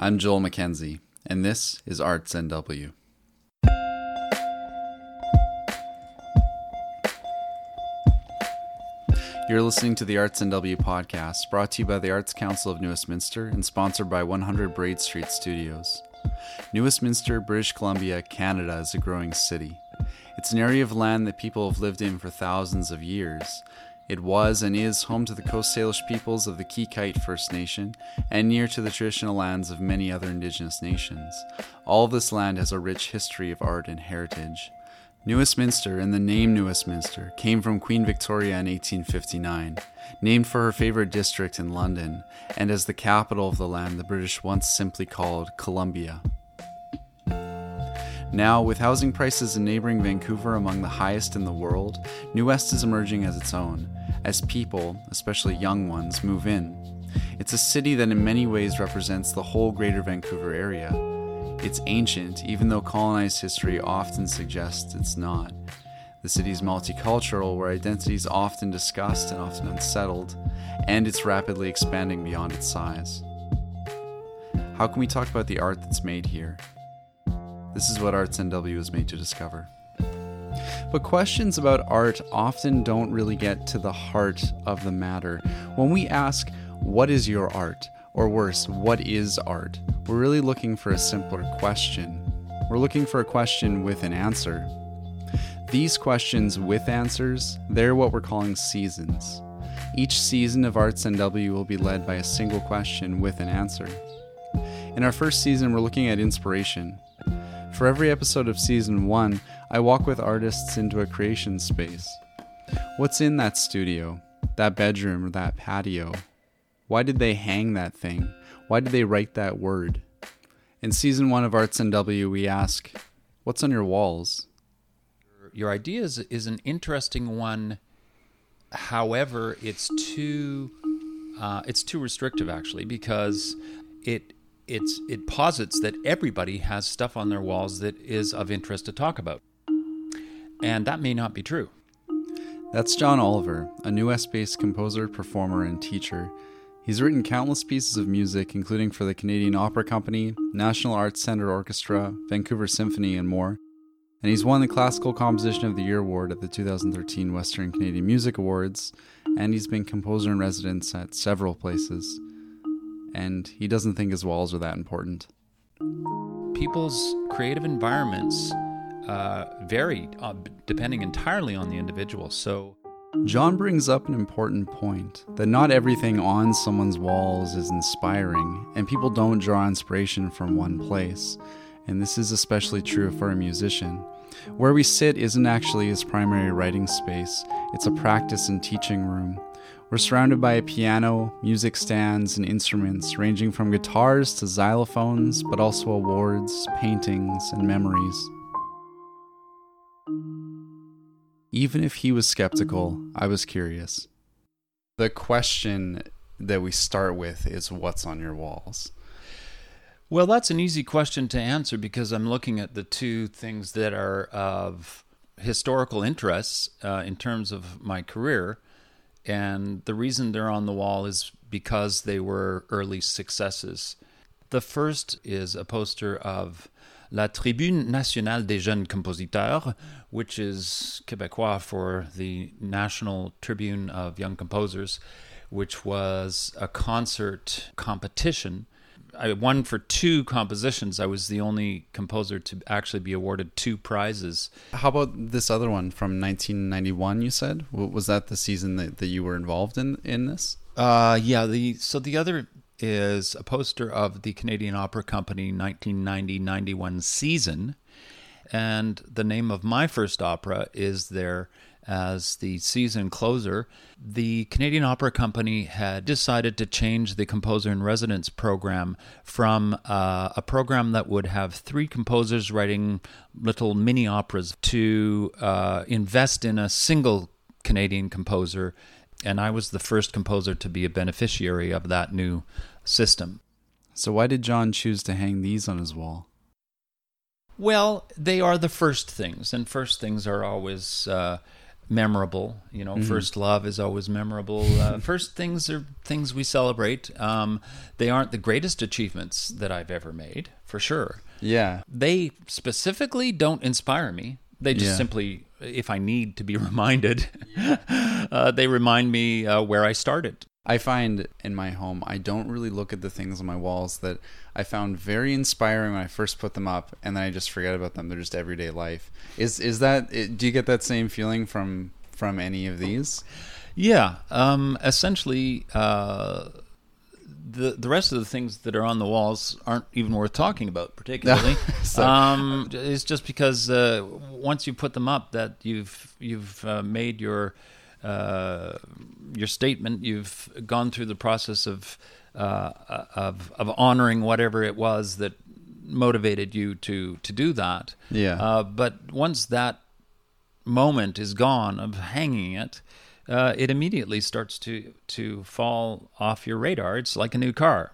I'm Joel MacKenzie, and this is Arts NW. You're listening to the Arts NW podcast, brought to you by the Arts Council of New Westminster and sponsored by 100 Braid Street Studios. New Westminster, British Columbia, Canada is a growing city. It's an area of land that people have lived in for thousands of years. It was and is home to the Coast Salish peoples of the Qayqayt First Nation and near to the traditional lands of many other Indigenous nations. All this land has a rich history of art and heritage. New Westminster and the name New Westminster came from Queen Victoria in 1859, named for her favorite district in London, and as the capital of the land the British once simply called Columbia. Now, with housing prices in neighboring Vancouver among the highest in the world, New West is emerging as its own, as people, especially young ones, move in. It's a city that in many ways represents the whole greater Vancouver area. It's ancient, even though colonized history often suggests it's not. The city is multicultural, where identity is often discussed and often unsettled, and it's rapidly expanding beyond its size. How can we talk about the art that's made here? This is what Arts NW is made to discover. But questions about art often don't really get to the heart of the matter. When we ask, What is your art? or worse, What is art? we're really looking for a simpler question. We're looking for a question with an answer. These questions with answers, they're what we're calling seasons. Each season of Arts NW will be led by a single question with an answer. In our first season, we're looking at inspiration. For every episode of season one, I walk with artists into a creation space. What's in that studio, that bedroom, or that patio? Why did they hang that thing? Why did they write that word? In season one of Arts NW, we ask, What's on your walls? Your idea is, is an interesting one. However, it's too uh, it's too restrictive actually because it it's it posits that everybody has stuff on their walls that is of interest to talk about. And that may not be true. That's John Oliver, a New West based composer, performer, and teacher. He's written countless pieces of music, including for the Canadian Opera Company, National Arts Centre Orchestra, Vancouver Symphony, and more. And he's won the Classical Composition of the Year award at the 2013 Western Canadian Music Awards, and he's been composer in residence at several places and he doesn't think his walls are that important. People's creative environments uh, vary uh, depending entirely on the individual. So, John brings up an important point that not everything on someone's walls is inspiring, and people don't draw inspiration from one place. And this is especially true for a musician. Where we sit isn't actually his primary writing space, it's a practice and teaching room. We're surrounded by a piano, music stands, and instruments ranging from guitars to xylophones, but also awards, paintings, and memories. Even if he was skeptical, I was curious. The question that we start with is what's on your walls? Well, that's an easy question to answer because I'm looking at the two things that are of historical interests uh, in terms of my career. And the reason they're on the wall is because they were early successes. The first is a poster of La Tribune Nationale des Jeunes Compositeurs, which is Quebecois for the National Tribune of Young Composers, which was a concert competition I won for two compositions. I was the only composer to actually be awarded two prizes. How about this other one from 1991? You said was that the season that, that you were involved in in this? Uh, yeah. The so the other is a poster of the Canadian Opera Company 1990-91 season, and the name of my first opera is there as the season closer, the Canadian Opera Company had decided to change the composer in residence program from uh, a program that would have three composers writing little mini operas to uh, invest in a single Canadian composer. And I was the first composer to be a beneficiary of that new system. So, why did John choose to hang these on his wall? Well, they are the first things, and first things are always. Uh, memorable. You know, first love is always memorable. Uh, first things are things we celebrate. Um, they aren't the greatest achievements that I've ever made, for sure. Yeah. They specifically don't inspire me. They just Yeah. simply, if I need to be reminded, uh, they remind me uh, where I started. I find in my home, I don't really look at the things on my walls that I found very inspiring when I first put them up, and then I just forget about them. They're just everyday life. Is is that? Do you get that same feeling from from any of these? Yeah, um, essentially, uh, the the rest of the things that are on the walls aren't even worth talking about, particularly. So- um, it's just because uh, once you put them up, that you've you've uh, made your uh, your statement. You've gone through the process of uh, of of honoring whatever it was that motivated you to to do that. Yeah. Uh, but once that moment is gone of hanging it, uh, it immediately starts to to fall off your radar. It's like a new car,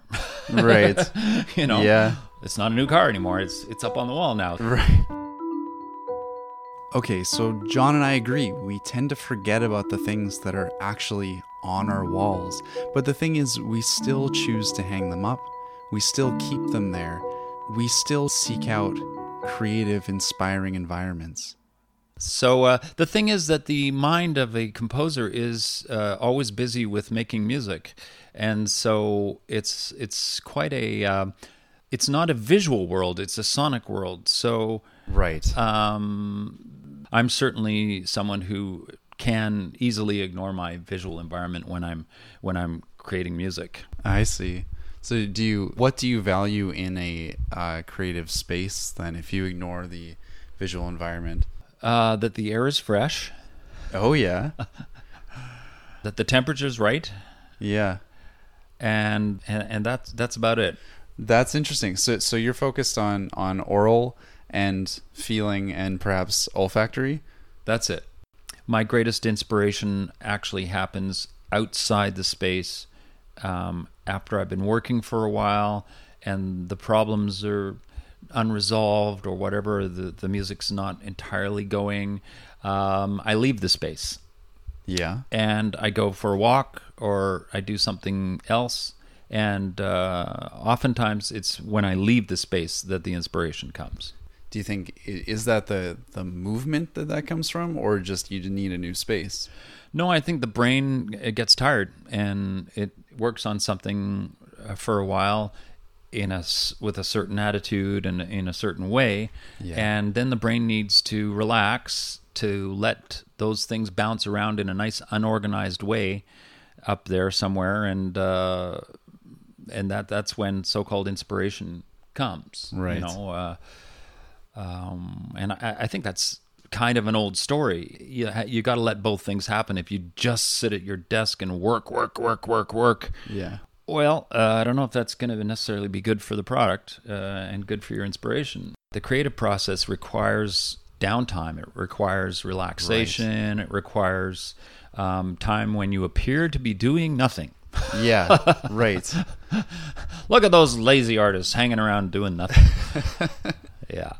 Right. you know. Yeah. It's not a new car anymore. It's it's up on the wall now. Right. Okay, so John and I agree. We tend to forget about the things that are actually on our walls. But the thing is, we still choose to hang them up. We still keep them there. We still seek out creative, inspiring environments. So uh, the thing is that the mind of a composer is uh, always busy with making music, and so it's it's quite a uh, it's not a visual world; it's a sonic world. So Right. um, I'm certainly someone who can easily ignore my visual environment when I'm when I'm creating music. I see. So, do you what do you value in a uh, creative space then? If you ignore the visual environment. Uh, that the air is fresh, Oh yeah, that the temperature's right, yeah. and and, and that's that's about it. That's interesting. So, so you're focused on on aural and feeling and perhaps olfactory. That's it. My greatest inspiration actually happens outside the space um, after I've been working for a while and the problems are unresolved or whatever, the, the music's not entirely going. Um, I leave the space Yeah. and I go for a walk or I do something else. And uh, oftentimes it's when I leave the space that the inspiration comes. Do you think is that the the movement that that comes from, or just you need a new space? No, I think the brain it gets tired and it works on something uh, for a while in a with a certain attitude and in a certain way, Yeah. and then the brain needs to relax to let those things bounce around in a nice unorganized way up there somewhere, and uh, and that that's when so-called inspiration comes. Right. You know. Uh, um, and I, I think that's kind of an old story. You you got to let both things happen. If you just sit at your desk and work, work, work, work, work, Yeah. well, uh, I don't know if that's going to necessarily be good for the product uh, and good for your inspiration. The creative process requires downtime. It requires relaxation. It requires um, time when you appear to be doing nothing. Yeah. right. Look at those lazy artists hanging around doing nothing. yeah.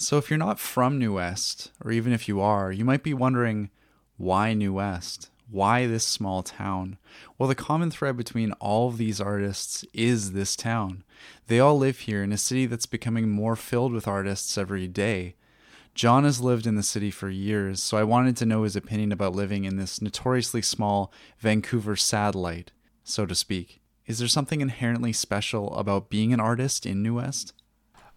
So if you're not from New West, or even if you are, you might be wondering why New West? Why this small town? Well, the common thread between all of these artists is this town. They all live here in a city that's becoming more filled with artists every day. John has lived in the city for years, so I wanted to know his opinion about living in this notoriously small Vancouver satellite, so to speak. Is there something inherently special about being an artist in New West?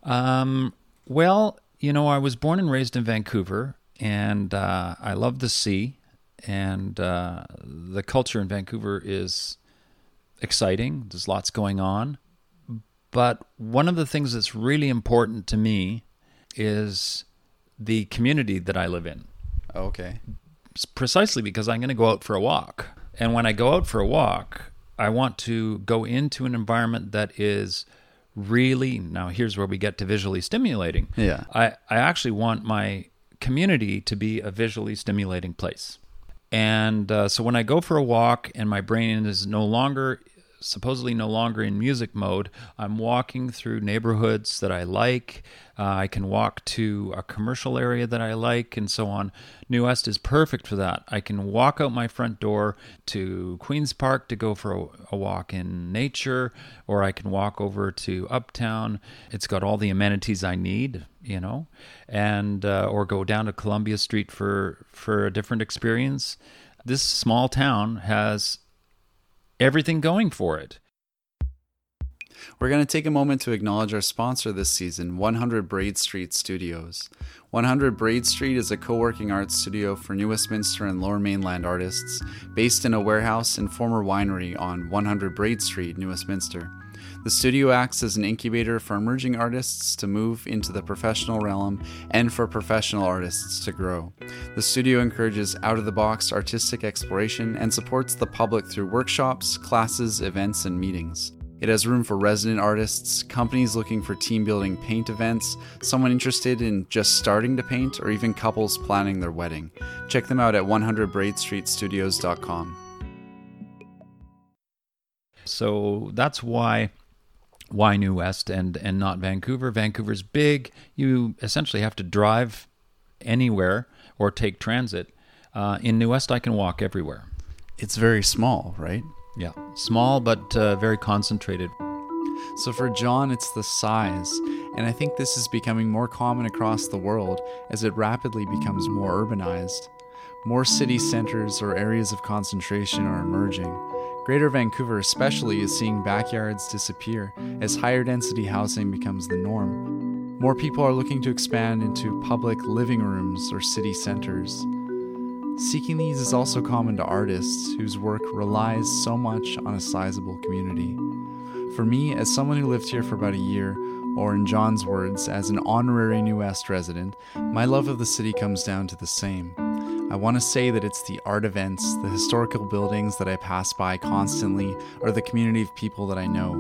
Um, well, you know, I was born and raised in Vancouver, and uh, I love the sea, and uh, the culture in Vancouver is exciting. There's lots going on. But one of the things that's really important to me is the community that I live in Okay. precisely because I'm going to go out for a walk. And when I go out for a walk, I want to go into an environment that is really now here's where we get to visually stimulating. Yeah. I, I actually want my community to be a visually stimulating place. And uh, so when I go for a walk and my brain is no longer supposedly no longer in music mode, I'm walking through neighborhoods that I like. Uh, I can walk to a commercial area that I like, and so on. New West is perfect for that. I can walk out my front door to Queen's Park to go for a, a walk in nature, or I can walk over to Uptown. It's got all the amenities I need, you know, and uh, or go down to Columbia Street for for a different experience. This small town has everything going for it. We're going to take a moment to acknowledge our sponsor this season, 100 Braid Street Studios. 100 Braid Street is a co working arts studio for New Westminster and Lower Mainland artists, based in a warehouse and former winery on 100 Braid Street, New Westminster. The studio acts as an incubator for emerging artists to move into the professional realm and for professional artists to grow. The studio encourages out of the box artistic exploration and supports the public through workshops, classes, events, and meetings. It has room for resident artists, companies looking for team building paint events, someone interested in just starting to paint, or even couples planning their wedding. Check them out at 100braidstreetstudios.com. So that's why why New West and and not Vancouver. Vancouver's big. You essentially have to drive anywhere or take transit. Uh, in New West, I can walk everywhere. It's very small, right? Yeah, small but uh, very concentrated. So for John, it's the size, and I think this is becoming more common across the world as it rapidly becomes more urbanized. More city centers or areas of concentration are emerging. Greater Vancouver, especially, is seeing backyards disappear as higher density housing becomes the norm. More people are looking to expand into public living rooms or city centers. Seeking these is also common to artists whose work relies so much on a sizable community. For me, as someone who lived here for about a year, or in John's words, as an honorary New West resident, my love of the city comes down to the same. I want to say that it's the art events, the historical buildings that I pass by constantly, or the community of people that I know.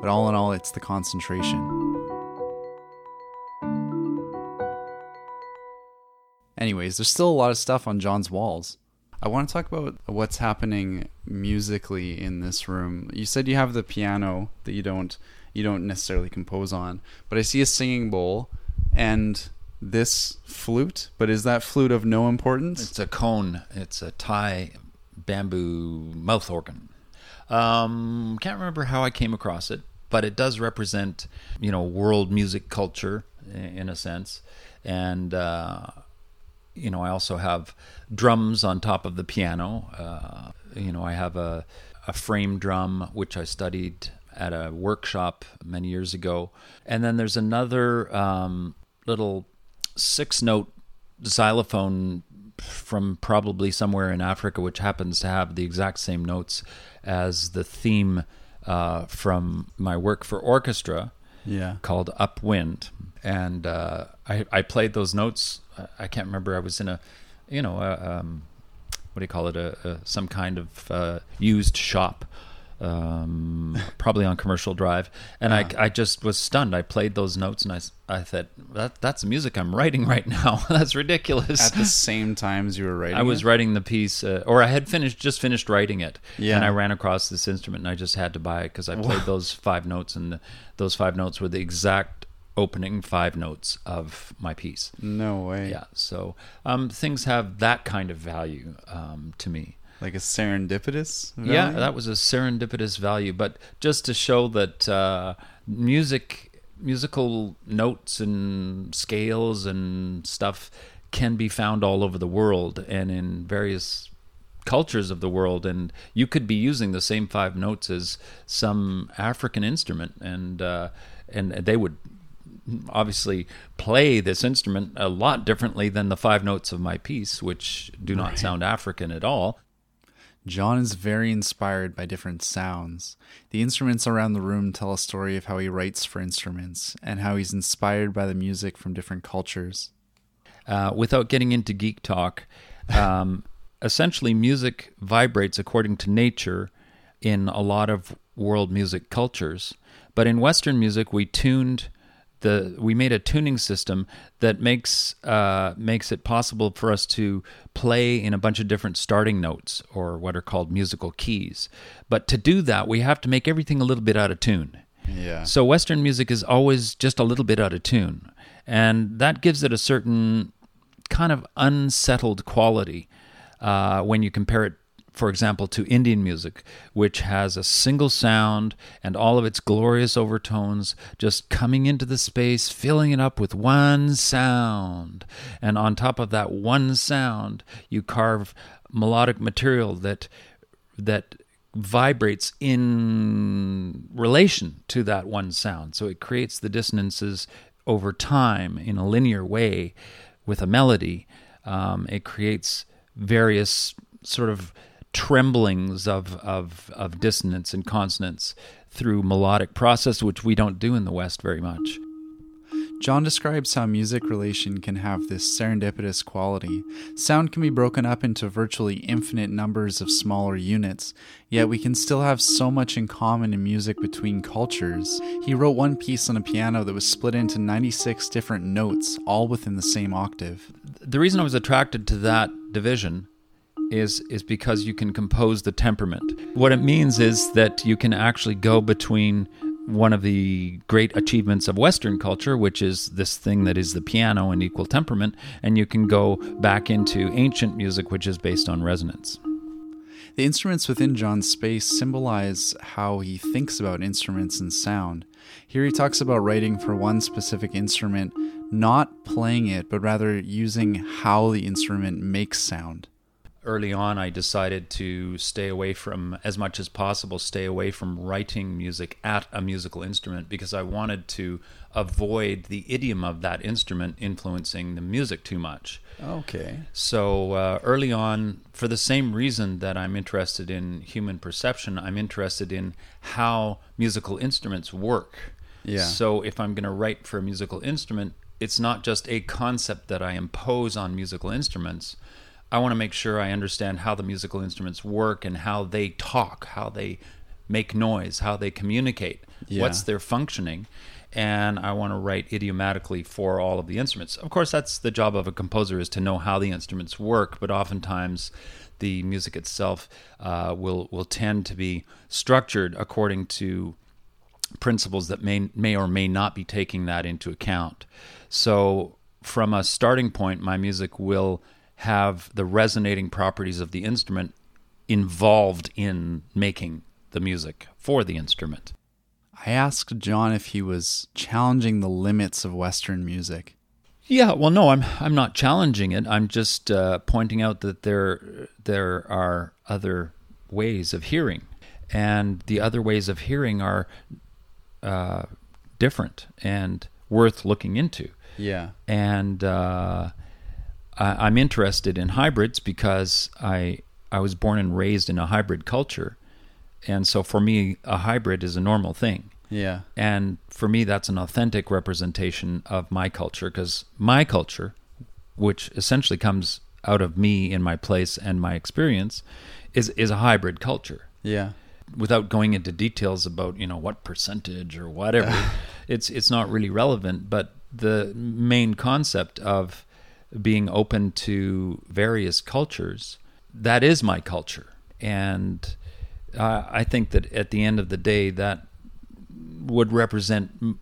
But all in all, it's the concentration. Anyways, there's still a lot of stuff on John's walls. I want to talk about what's happening musically in this room. You said you have the piano that you don't you don't necessarily compose on, but I see a singing bowl and this flute, but is that flute of no importance? It's a cone. It's a Thai bamboo mouth organ. Um, can't remember how I came across it, but it does represent, you know, world music culture in a sense. And, uh, you know, I also have drums on top of the piano. Uh, you know, I have a, a frame drum, which I studied at a workshop many years ago. And then there's another um, little six note xylophone from probably somewhere in Africa, which happens to have the exact same notes as the theme uh, from my work for orchestra yeah. called Upwind. And uh, I, I played those notes. I can't remember. I was in a, you know, a, um, what do you call it? A, a some kind of uh, used shop um, probably on Commercial Drive, and I, I just was stunned. I played those notes, and I, I thought that that's music I'm writing right now. that's ridiculous. At the same time as you were writing, I was it? writing the piece, uh, or I had finished just finished writing it, Yeah. and I ran across this instrument, and I just had to buy it because I played those five notes, and the, those five notes were the exact opening five notes of my piece. No way. Yeah, so um, things have that kind of value um, to me. Like a serendipitous. Yeah, that was a serendipitous value, but just to show that uh, music, musical notes and scales and stuff can be found all over the world and in various cultures of the world, and you could be using the same five notes as some African instrument, and uh, and they would obviously play this instrument a lot differently than the five notes of my piece, which do not sound African at all. John is very inspired by different sounds. The instruments around the room tell a story of how he writes for instruments and how he's inspired by the music from different cultures. uh, without getting into geek talk, um, essentially music vibrates according to nature in a lot of world music cultures. But in Western music, we tuned the we made a tuning system that makes uh, makes it possible for us to play in a bunch of different starting notes or what are called musical keys. But to do that, we have to make everything a little bit out of tune. Yeah. So Western music is always just a little bit out of tune, and that gives it a certain kind of unsettled quality uh, when you compare it for example, to Indian music, which has a single sound and all of its glorious overtones just coming into the space, filling it up with one sound. And on top of that one sound, you carve melodic material that that vibrates in relation to that one sound. So it creates the dissonances over time in a linear way with a melody. Um, it creates various sort of tremblings of, of, of dissonance and consonance through melodic process, which we don't do in the West very much. John describes how music relation can have this serendipitous quality. Sound can be broken up into virtually infinite numbers of smaller units, yet we can still have so much in common in music between cultures. He wrote one piece on a piano that was split into 96 different notes, all within the same octave. The reason I was attracted to that division is is because you can compose the temperament. What it means is that you can actually go between one of the great achievements of Western culture, which is this thing that is the piano and equal temperament, and you can go back into ancient music, which is based on resonance. The instruments within John's space symbolize how he thinks about instruments and sound. Here he talks about writing for one specific instrument, not playing it, but rather using how the instrument makes sound early on, I decided to stay away from, as much as possible, stay away from writing music at a musical instrument because I wanted to avoid the idiom of that instrument influencing the music too much. Okay. So uh, early on, for the same reason that I'm interested in human perception, I'm interested in how musical instruments work. Yeah. So if I'm going to write for a musical instrument, it's not just a concept that I impose on musical instruments I want to make sure I understand how the musical instruments work and how they talk, how they make noise, how they communicate, yeah. what's their functioning. And I want to write idiomatically for all of the instruments. Of course, that's the job of a composer is to know how the instruments work, but oftentimes the music itself uh, will will tend to be structured according to principles that may may or may not be taking that into account. So, from a starting point, my music will have the resonating properties of the instrument involved in making the music for the instrument. I asked John if he was challenging the limits of Western music. Yeah, well, no, I'm I'm not challenging it. I'm just uh, pointing out that there there are other ways of hearing, and the other ways of hearing are uh, different and worth looking into. Yeah, and uh, I, am interested in hybrids because I I was born and raised in a hybrid culture, and so for me, a hybrid is a normal thing. Yeah. And for me, that's an authentic representation of my culture because my culture, which essentially comes out of me in my place and my experience, is is a hybrid culture. Yeah. Without going into details about you know what percentage or whatever, it's it's not really relevant. But the main concept of being open to various cultures, that is my culture. And uh, I think that at the end of the day, that would represent,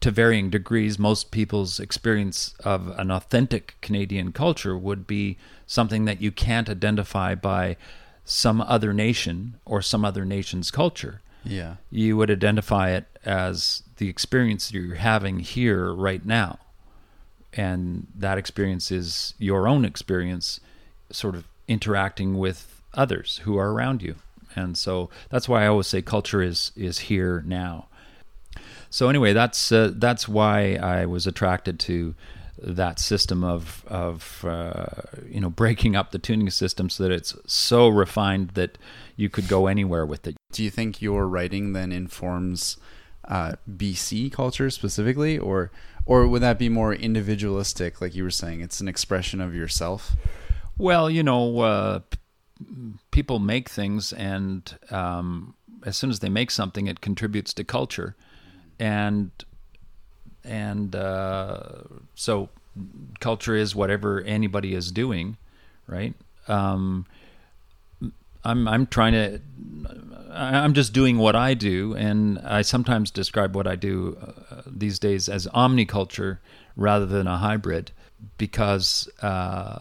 to varying degrees, most people's experience of an authentic Canadian culture would be something that you can't identify by some other nation or some other nation's culture. Yeah. You would identify it as the experience you're having here right now and that experience is your own experience sort of interacting with others who are around you. And so that's why i always say culture is is here now. So anyway that's uh, that's why i was attracted to that system of of uh, you know breaking up the tuning system so that it's so refined that you could go anywhere with it. Do you think your writing then informs uh, bc culture specifically or or would that be more individualistic like you were saying it's an expression of yourself well you know uh, people make things and um, as soon as they make something it contributes to culture and and uh, so culture is whatever anybody is doing, right? Um, I'm I'm trying to I'm just doing what I do, and I sometimes describe what I do uh, these days as omniculture rather than a hybrid, because uh,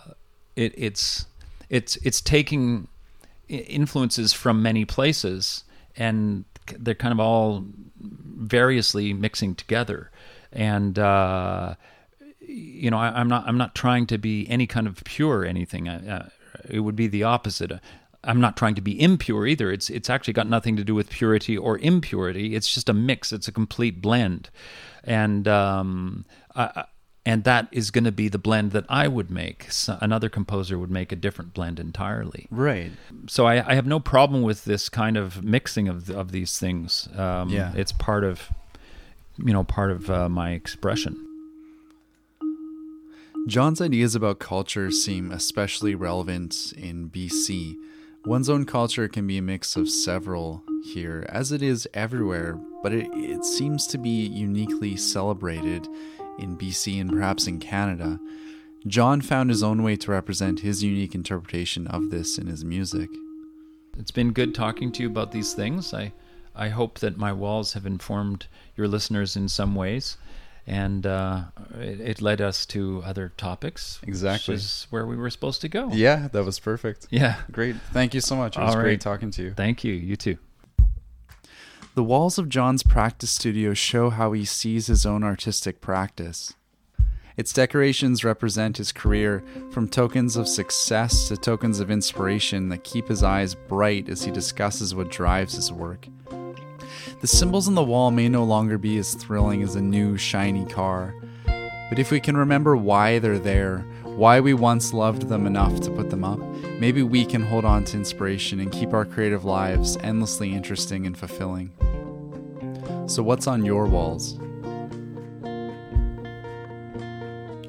it, it's it's it's taking influences from many places, and they're kind of all variously mixing together, and. Uh, you know, I, am not. I'm not trying to be any kind of pure anything. Uh, it would be the opposite. I'm not trying to be impure either. It's it's actually got nothing to do with purity or impurity. It's just a mix. It's a complete blend, and um, I, and that is going to be the blend that I would make. So another composer would make a different blend entirely. Right. So I, I have no problem with this kind of mixing of of these things. Um, yeah. It's part of, you know, part of uh, my expression. John's ideas about culture seem especially relevant in BC One's own culture can be a mix of several here, as it is everywhere, but it, it seems to be uniquely celebrated in BC and perhaps in Canada. John found his own way to represent his unique interpretation of this in his music. It's been good talking to you about these things. I, I hope that my walls have informed your listeners in some ways and uh, it, it, led us to other topics. Exactly, which is where we were supposed to go. Yeah, that was perfect. Yeah, great. Thank you so much. It was great talking to you. Thank you. You too. The walls of John's practice studio show how he sees his own artistic practice. Its decorations represent his career, from tokens of success to tokens of inspiration that keep his eyes bright as he discusses what drives his work. The symbols on the wall may no longer be as thrilling as a new, shiny car, but if we can remember why they're there, why we once loved them enough to put them up, maybe we can hold on to inspiration and keep our creative lives endlessly interesting and fulfilling. So, what's on your walls?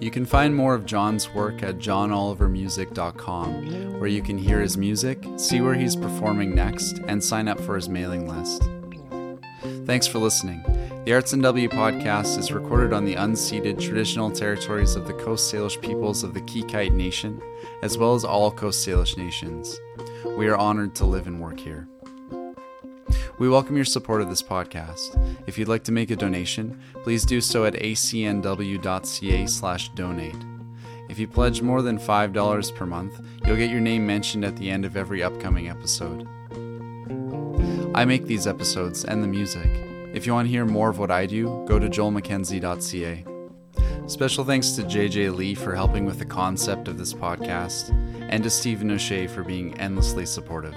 You can find more of John's work at johnolivermusic.com, where you can hear his music, see where he's performing next, and sign up for his mailing list. Thanks for listening. The Arts NW podcast is recorded on the unceded traditional territories of the Coast Salish peoples of the Qayqayt Nation, as well as all Coast Salish nations. We are honored to live and work here. We welcome your support of this podcast. If you'd like to make a donation, please do so at acnw.ca/donate. If you pledge more than $5 per month, you'll get your name mentioned at the end of every upcoming episode. I make these episodes and the music. If you want to hear more of what I do, go to joelmackenzie.ca. Special thanks to JJ Lee for helping with the concept of this podcast, and to Stephen O'Shea for being endlessly supportive.